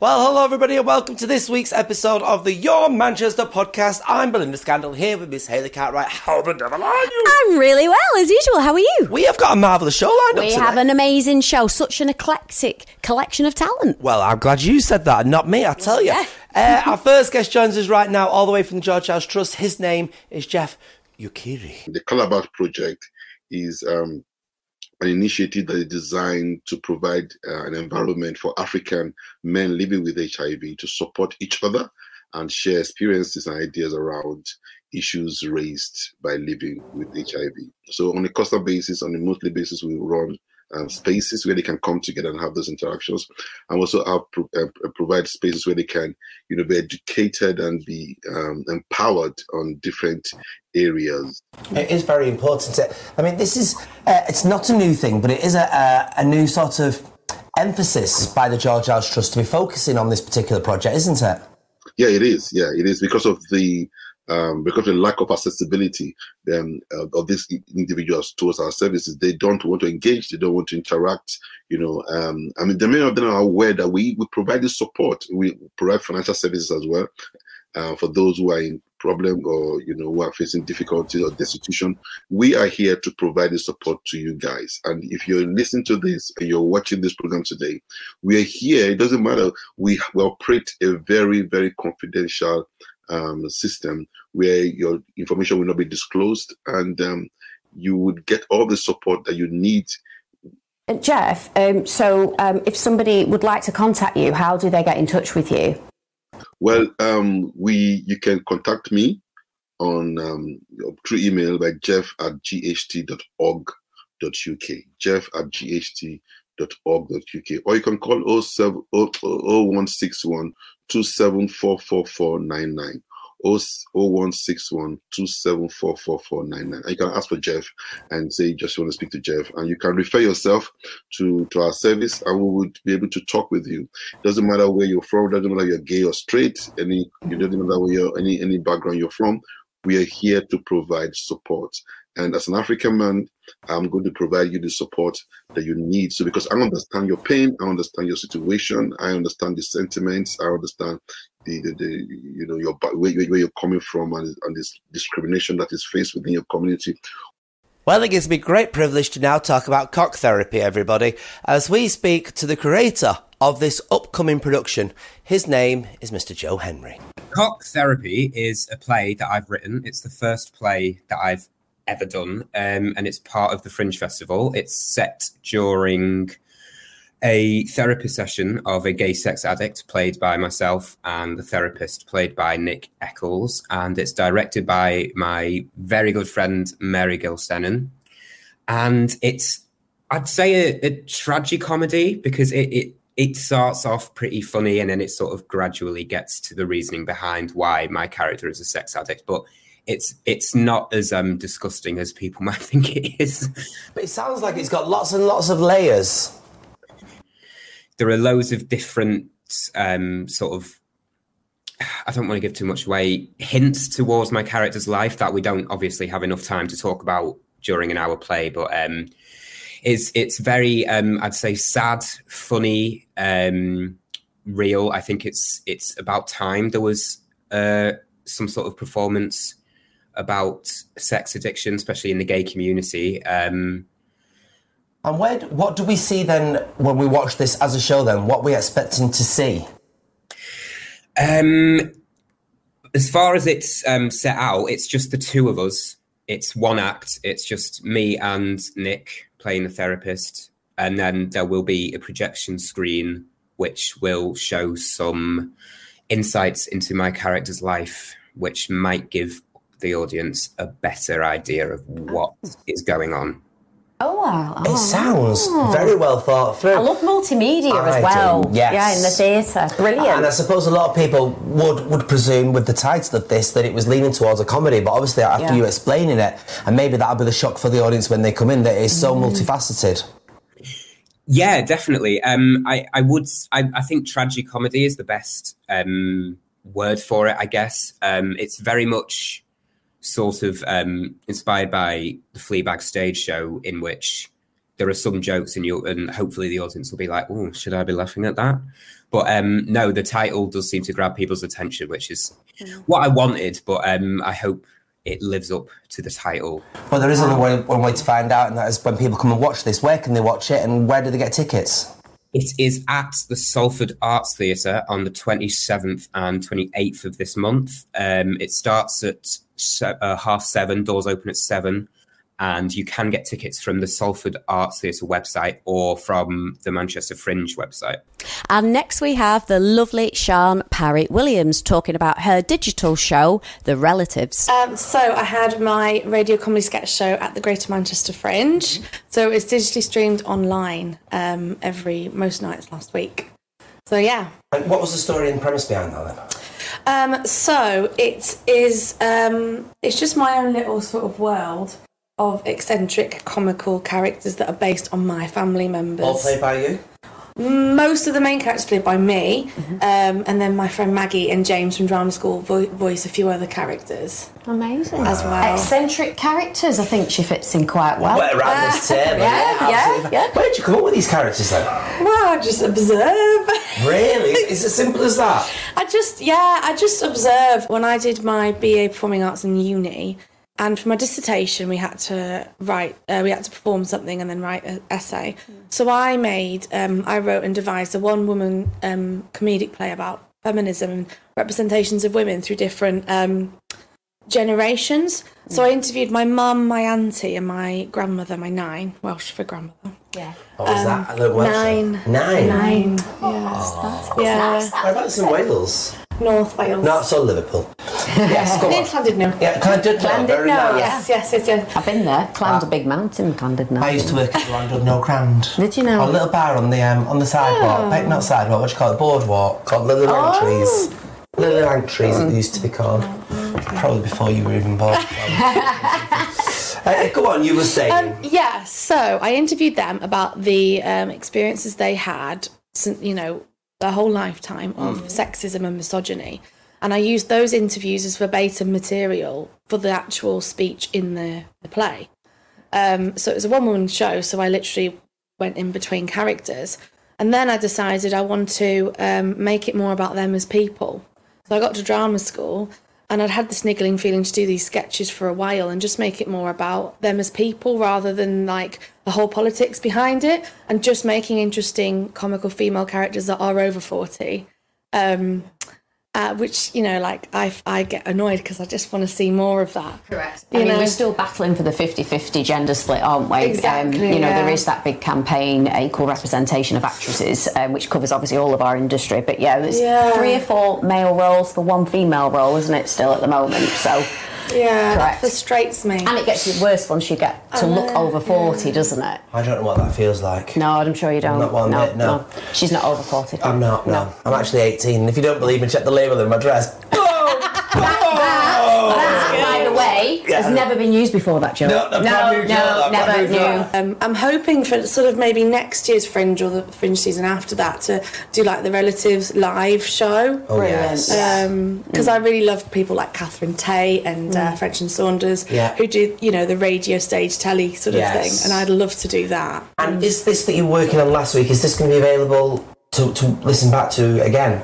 Well, hello everybody, and welcome to this week's episode of the Your Manchester podcast. I'm Belinda Scandal here with Miss Hayley Cartwright. How the devil are you? I'm really well, as usual. How are you? We have got a marvellous show lined up We today. have an amazing show, such an eclectic collection of talent. Well, I'm glad you said that and not me, I tell you. Uh, our first guest joins us right now, all the way from the George House Trust. His name is Jeff Ukiri. The Calabash Project is um, an initiative that is designed to provide uh, an environment for African men living with HIV to support each other and share experiences and ideas around issues raised by living with HIV. So, on a constant basis, on a monthly basis, we run um, spaces where they can come together and have those interactions, and also have pro- uh, provide spaces where they can, you know, be educated and be um, empowered on different areas. It is very important. I mean, this is, uh, it's not a new thing, but it is a, a, a new sort of emphasis by the George House Trust to be focusing on this particular project, isn't it? Yeah, it is. Yeah, it is because of the um, because of the lack of accessibility um, of these individuals towards our services. They don't want to engage. They don't want to interact. You know, um, I mean, the many of them are aware that we we provide this support. We provide financial services as well uh, for those who are in problem or you know who are facing difficulties or destitution. We are here to provide the support to you guys. And if you're listening to this and you're watching this program today, we are here. It doesn't matter. We, we operate a very very confidential um, system where your information will not be disclosed and um, you would get all the support that you need. Jeff, um, so um, if somebody would like to contact you, how do they get in touch with you? Well, um, we you can contact me on um, through email by jeff at ght.org.uk, jeff at ght.org.uk, or you can call 07, 0161 274499. 0161 274499. You can ask for Jeff and say you just want to speak to Jeff, and you can refer yourself to, to our service, and we would be able to talk with you. It doesn't matter where you're from, doesn't matter if you're gay or straight, any it doesn't matter where you're any any background you're from. We are here to provide support. And as an African man, I'm going to provide you the support that you need. So, because I understand your pain, I understand your situation, I understand the sentiments, I understand the, the, the you know your where, where you're coming from and, and this discrimination that is faced within your community. Well, it gives me great privilege to now talk about cock therapy, everybody, as we speak to the creator of this upcoming production. His name is Mr. Joe Henry. Cock Therapy is a play that I've written. It's the first play that I've ever done, um, and it's part of the Fringe Festival. It's set during a therapy session of a gay sex addict played by myself and the therapist played by Nick Eccles. And it's directed by my very good friend Mary Gilsenan. And it's, I'd say, a, a tragic comedy because it, it it starts off pretty funny and then it sort of gradually gets to the reasoning behind why my character is a sex addict. But it's it's not as um disgusting as people might think it is. But it sounds like it's got lots and lots of layers. There are loads of different um sort of I don't want to give too much away hints towards my character's life that we don't obviously have enough time to talk about during an hour play, but um it's it's very um I'd say sad, funny, um real. I think it's it's about time there was uh some sort of performance about sex addiction, especially in the gay community. Um, and where, what do we see then when we watch this as a show? Then, what are we expecting to see? Um, as far as it's um, set out, it's just the two of us. It's one act. It's just me and Nick playing the therapist, and then there will be a projection screen which will show some insights into my character's life, which might give the audience a better idea of what is going on. Oh wow! It sounds very well thought through. I love multimedia I as well. do, yes. Yeah, in the theatre, brilliant. And I suppose a lot of people would would presume with the title of this that it was leaning towards a comedy, but obviously after Yeah. you explaining it, and maybe that'll be the shock for the audience when they come in that it is so Mm. multifaceted. Yeah, definitely. Um, I, I would, I, I think tragicomedy is the best um, word for it, I guess. Um, it's very much sort of um, inspired by the Fleabag stage show, in which there are some jokes, and you and hopefully the audience will be like, "Oh, should I be laughing at that?" But um, no, the title does seem to grab people's attention, which is what I wanted. But um, I hope it lives up to the title. Well, there is only one, one way to find out, and that is when people come and watch this. Where can they watch it, and where do they get tickets? It is at the Salford Arts Theatre on the 27th and 28th of this month. Um, it starts at uh, half seven, doors open at seven, and you can get tickets from the Salford Arts Theatre website or from the Manchester Fringe website. And next we have the lovely Siân Parry Williams talking about her digital show, The Relatives. Um, so I had my radio comedy sketch show at the Greater Manchester Fringe. So it's digitally streamed online um, every most nights last week. So yeah. And what was the story and premise behind that then? Um, so it is. Um, it's just my own little sort of world of eccentric, comical characters that are based on my family members. All played by you? Most of the main characters played by me, um, and then my friend Maggie and James from drama school vo- voice a few other characters Amazing. as well. Eccentric characters, I think she fits in quite well. Well, around this table, yeah, yeah, yeah, yeah. Where did you come up with these characters then? Well, I just observe. Really? It's as simple as that? I just, yeah, I just observe when I did my BA Performing Arts in uni, and for my dissertation we had to write, uh, we had to perform something and then write an essay. So I made, um, I wrote and devised a one-woman um, comedic play about feminism and representations of women through different um, generations. So I interviewed my mum, my auntie, and my grandmother, my nain Welsh for grandmother. Yeah. What was that? A little Welsh nain. then? Nain. Nain, yes, yeah, Whereabouts in Wales? North Wales. Not so Liverpool. Yes, go Near on. Llandudno. Yeah, Llandudno, Llandudno, very nice. Yes, yes, yes, yes. I've been there. Climbed a big mountain, Llandudno. I used to work at Llandudno Grand. Did you know? A little bar on the um, on the sidewalk, like, not sidewalk, what do you call it? Boardwalk, called Lily Langtry's. Lily Langtry's, it used to be called. Probably before you were even born. uh, go on, you were saying. Um, yeah, so I interviewed them about the um, experiences they had, since, you know, their whole lifetime of sexism and misogyny. And I used those interviews as verbatim material for the actual speech in the, the play. Um, so it was a one woman show, so I literally went in between characters. And then I decided I want to um, make it more about them as people. So I got to drama school and I'd had this niggling feeling to do these sketches for a while and just make it more about them as people rather than like the whole politics behind it and just making interesting comical female characters that are over 40. Um, uh, which, you know, like I, I get annoyed because I just want to see more of that. Correct. You I mean, know? we're still battling for the 50 50 gender split, aren't we? Exactly, Um, you know, yeah. there is that big campaign, Equal Representation of Actresses, um, which covers obviously all of our industry. But yeah, there's Yeah. three or four male roles for one female role, isn't it, still at the moment? So, Yeah, Correct. that frustrates me. and it gets worse once you get to look over 40, doesn't it? I don't know what that feels like. No, I'm sure you don't. Not one no, bit, no. She's not over 40. I'm not, no. I'm actually 18. If you don't believe me, check the label in my dress. That, by the way, Yeah. has never been used before, that joke. No, no, no, brand new never brand new new. Um, I'm hoping for sort of maybe next year's Fringe or the Fringe season after that to do like the Relatives live show. Oh, yes. Because I really love people like Catherine Tate and uh, French and Saunders Yeah. who do, you know, the radio stage telly sort of Yes. thing. And I'd love to do that. And is this that you're working on last week, is this going to be available to, to listen back to again?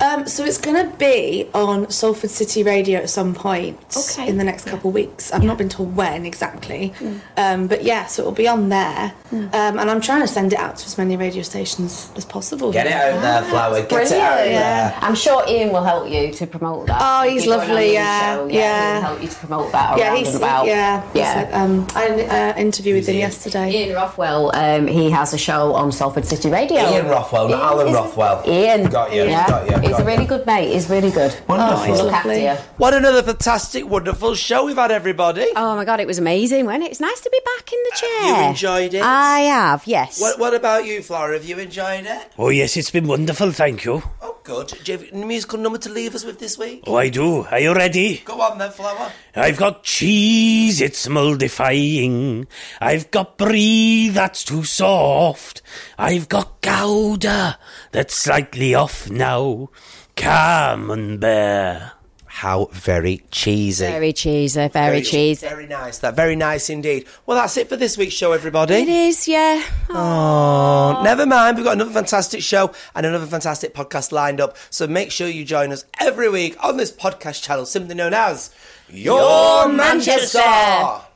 Um, so it's going to be on Salford City Radio at some point Okay. in the next couple of weeks. I've not been told when exactly, um, but yeah, so it'll be on there. Um, and I'm trying to send it out to as many radio stations as possible. Get it out there, Flower. Get it out Brilliant. there. I'm sure Ian will help you to promote that. Oh, he's you're going on lovely, the yeah, show, yeah. He'll help you to promote that Yeah, around he's and about. yeah, he's yeah. like, um, I uh, interviewed with him yesterday. Ian Rothwell, um, he has a show on Salford City Radio. Ian Rothwell, not Alan is- Rothwell. Ian. Got you, Yeah. got you, He's got a really good oh, mate. He's really good. Wonderful. Oh, look lovely. after you. What another fantastic, wonderful show we've had, everybody. Oh my god, it was amazing, wasn't it? It's nice to be back in the chair. you enjoyed it? I have, yes. What, what about you, Flora? Have you enjoyed it? Oh, yes, it's been wonderful, thank you. Good. Do you have a musical number to leave us with this week? Oh, I do. Are you ready? Go on then, Flower. I've got cheese, it's moldifying. I've got brie that's too soft. I've got gouda that's slightly off now. Camembert. How very cheesy. Very cheesy, very, cheesy. Very nice. That very nice indeed. Well, that's it for this week's show, everybody. It is, yeah. Oh, never mind. We've got another fantastic show and another fantastic podcast lined up. So make sure you join us every week on this podcast channel, simply known as Your, Your Manchester. Manchester.